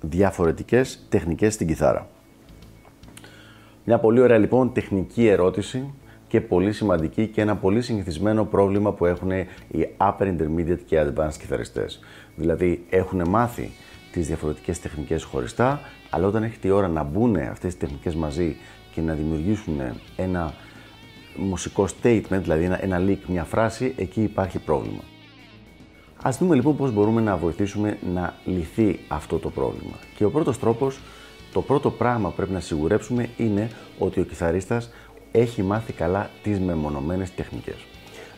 διαφορετικές τεχνικές στην κιθάρα. Μια πολύ ωραία λοιπόν τεχνική ερώτηση και πολύ σημαντική και ένα πολύ συνηθισμένο πρόβλημα που έχουν οι upper intermediate και advanced κιθαριστές. Δηλαδή έχουν μάθει τις διαφορετικές τεχνικές χωριστά, αλλά όταν έχει τη ώρα να μπουν αυτές τις τεχνικές μαζί και να δημιουργήσουν ένα μουσικό statement, δηλαδή ένα, ένα leak, μια φράση, εκεί υπάρχει πρόβλημα. Ας δούμε λοιπόν πώς μπορούμε να βοηθήσουμε να λυθεί αυτό το πρόβλημα. Και ο πρώτος τρόπος, το πρώτο πράγμα που πρέπει να σιγουρέψουμε είναι ότι ο κιθαρίστας έχει μάθει καλά τις μεμονωμένες τεχνικές.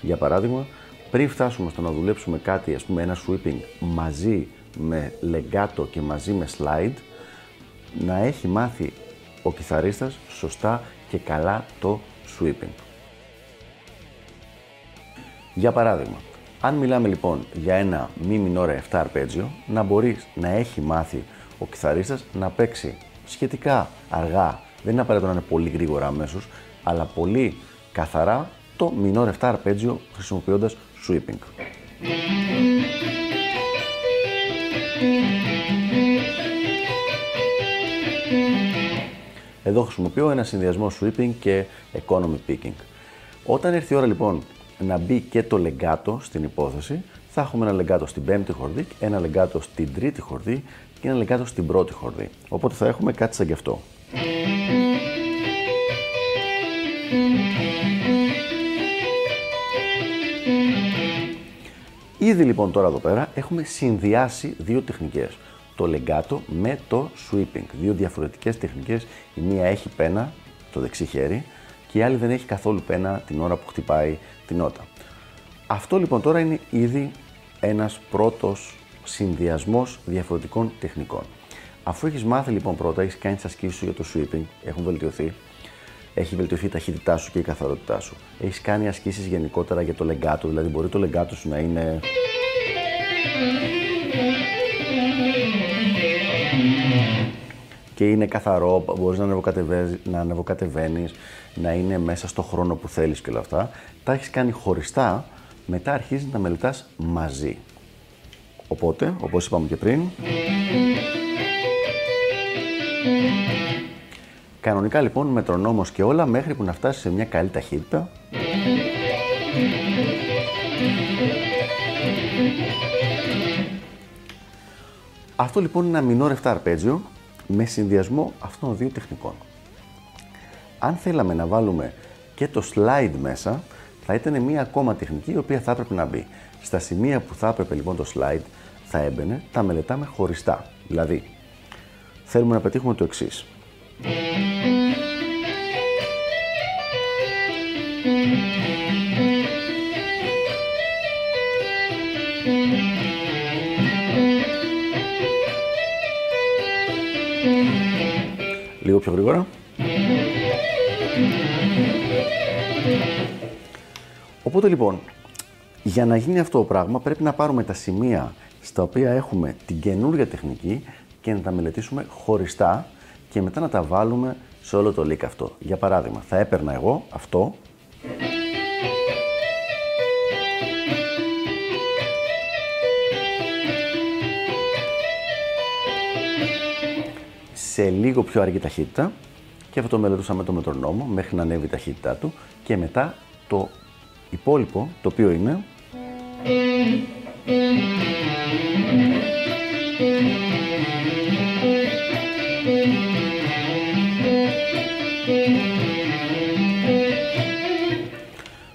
Για παράδειγμα, πριν φτάσουμε στο να δουλέψουμε κάτι, ας πούμε ένα sweeping μαζί με legato και μαζί με slide, να έχει μάθει ο κιθαρίστας σωστά και καλά το sweeping. Για παράδειγμα, αν μιλάμε λοιπόν για ένα μη μινόρε 7 αρπέτζιο, να μπορεί να έχει μάθει ο κιθαρίστας να παίξει σχετικά αργά, δεν είναι απαραίτητο να είναι πολύ γρήγορα αμέσως, αλλά πολύ καθαρά το μινόρε 7 αρπέτζιο χρησιμοποιώντας sweeping. Εδώ χρησιμοποιώ ένα συνδυασμό sweeping και economy picking. Όταν έρθει η ώρα λοιπόν να μπει και το λεγκάτο στην υπόθεση, θα έχουμε ένα λεγκάτο στην πέμπτη χορδή, ένα λεγκάτο στην τρίτη χορδή και ένα λεγκάτο στην πρώτη χορδή. Οπότε θα έχουμε κάτι σαν γι' αυτό. Ήδη λοιπόν τώρα εδώ πέρα έχουμε συνδυάσει δύο τεχνικές. Το λεγκάτο με το sweeping. Δύο διαφορετικές τεχνικές. Η μία έχει πένα, το δεξί χέρι, και η άλλη δεν έχει καθόλου πένα την ώρα που χτυπάει την νότα. Αυτό λοιπόν τώρα είναι ήδη ένας πρώτος συνδυασμός διαφορετικών τεχνικών. Αφού έχεις μάθει λοιπόν πρώτα, έχεις κάνει τις ασκήσεις σου για το sweeping, έχουν βελτιωθεί, έχει βελτιωθεί η ταχύτητά σου και η καθαρότητά σου. Έχεις κάνει ασκήσεις γενικότερα για το legato, δηλαδή μπορεί το legato σου να είναι και είναι καθαρό, μπορείς να, να ανεβοκατεβαίνεις, να είναι μέσα στο χρόνο που θέλεις και όλα αυτά. Τα έχεις κάνει χωριστά, μετά αρχίζεις να μελετάς μαζί. Οπότε, όπως είπαμε και πριν, κανονικά λοιπόν μετρονόμος και όλα μέχρι που να φτάσεις σε μια καλή ταχύτητα. Αυτό λοιπόν είναι ένα μινόρ 7 αρπέτζιο με συνδυασμό αυτών των δύο τεχνικών. Αν θέλαμε να βάλουμε και το slide μέσα, θα ήταν μία ακόμα τεχνική η οποία θα έπρεπε να μπει. Στα σημεία που θα έπρεπε λοιπόν το slide θα έμπαινε, τα μελετάμε χωριστά. Δηλαδή, θέλουμε να πετύχουμε το εξής. Λίγο πιο γρήγορα. Οπότε λοιπόν, για να γίνει αυτό το πράγμα πρέπει να πάρουμε τα σημεία στα οποία έχουμε την καινούργια τεχνική και να τα μελετήσουμε χωριστά και μετά να τα βάλουμε σε όλο το leak αυτό. Για παράδειγμα, θα έπαιρνα εγώ αυτό σε λίγο πιο αργή ταχύτητα και αυτό το μελετούσα με το μετρονόμο μέχρι να ανέβει η ταχύτητά του και μετά το υπόλοιπο το οποίο είναι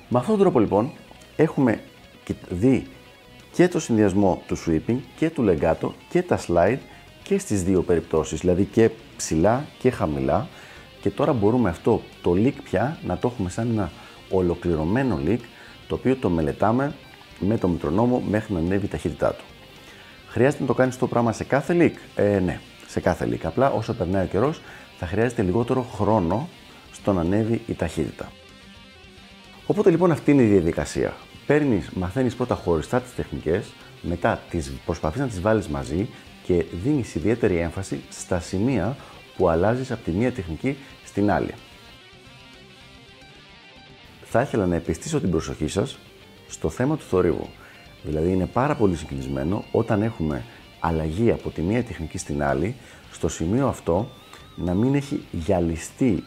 Με αυτόν τον τρόπο λοιπόν έχουμε δει και το συνδυασμό του sweeping και του legato και τα slide και στις δύο περιπτώσεις, δηλαδή και ψηλά και χαμηλά και τώρα μπορούμε αυτό το leak πια να το έχουμε σαν ένα ολοκληρωμένο leak το οποίο το μελετάμε με το μετρονόμο μέχρι να ανέβει η ταχύτητά του. Χρειάζεται να το κάνεις το πράγμα σε κάθε leak; Ε, ναι. σε κάθε λύκα. Απλά όσο περνάει ο καιρός, θα χρειάζεται λιγότερο χρόνο στο να ανέβει η ταχύτητα. Οπότε λοιπόν αυτή είναι η διαδικασία. Παίρνεις, μαθαίνεις πρώτα χωριστά τις τεχνικές, μετά τις προσπαθείς να τις βάλεις μαζί και δίνει ιδιαίτερη έμφαση στα σημεία που αλλάζεις από τη μία τεχνική στην άλλη. Θα ήθελα να επιστήσω την προσοχή σας στο θέμα του θορύβου. Δηλαδή είναι πάρα πολύ συγκινησμένο όταν έχουμε αλλαγή από τη μία τεχνική στην άλλη, στο σημείο αυτό να μην έχει γυαλιστεί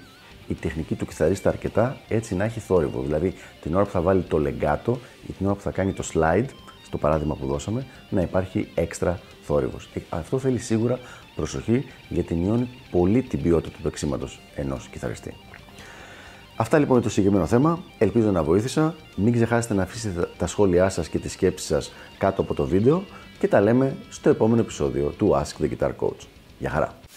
η τεχνική του κιθαρίστα αρκετά έτσι να έχει θόρυβο. Δηλαδή την ώρα που θα βάλει το λεγκάτο ή την ώρα που θα κάνει το slide, στο παράδειγμα που δώσαμε, να υπάρχει έξτρα θόρυβος. Και αυτό θέλει σίγουρα προσοχή γιατί μειώνει πολύ την ποιότητα του παίξήματος ενός κιθαριστή. Αυτά λοιπόν είναι το συγκεκριμένο θέμα. Ελπίζω να βοήθησα. Μην ξεχάσετε να αφήσετε τα σχόλιά σας και τις σκέψεις σας κάτω από το βίντεο και τα λέμε στο επόμενο επεισόδιο του Ask the Guitar Coach. Γεια χαρά!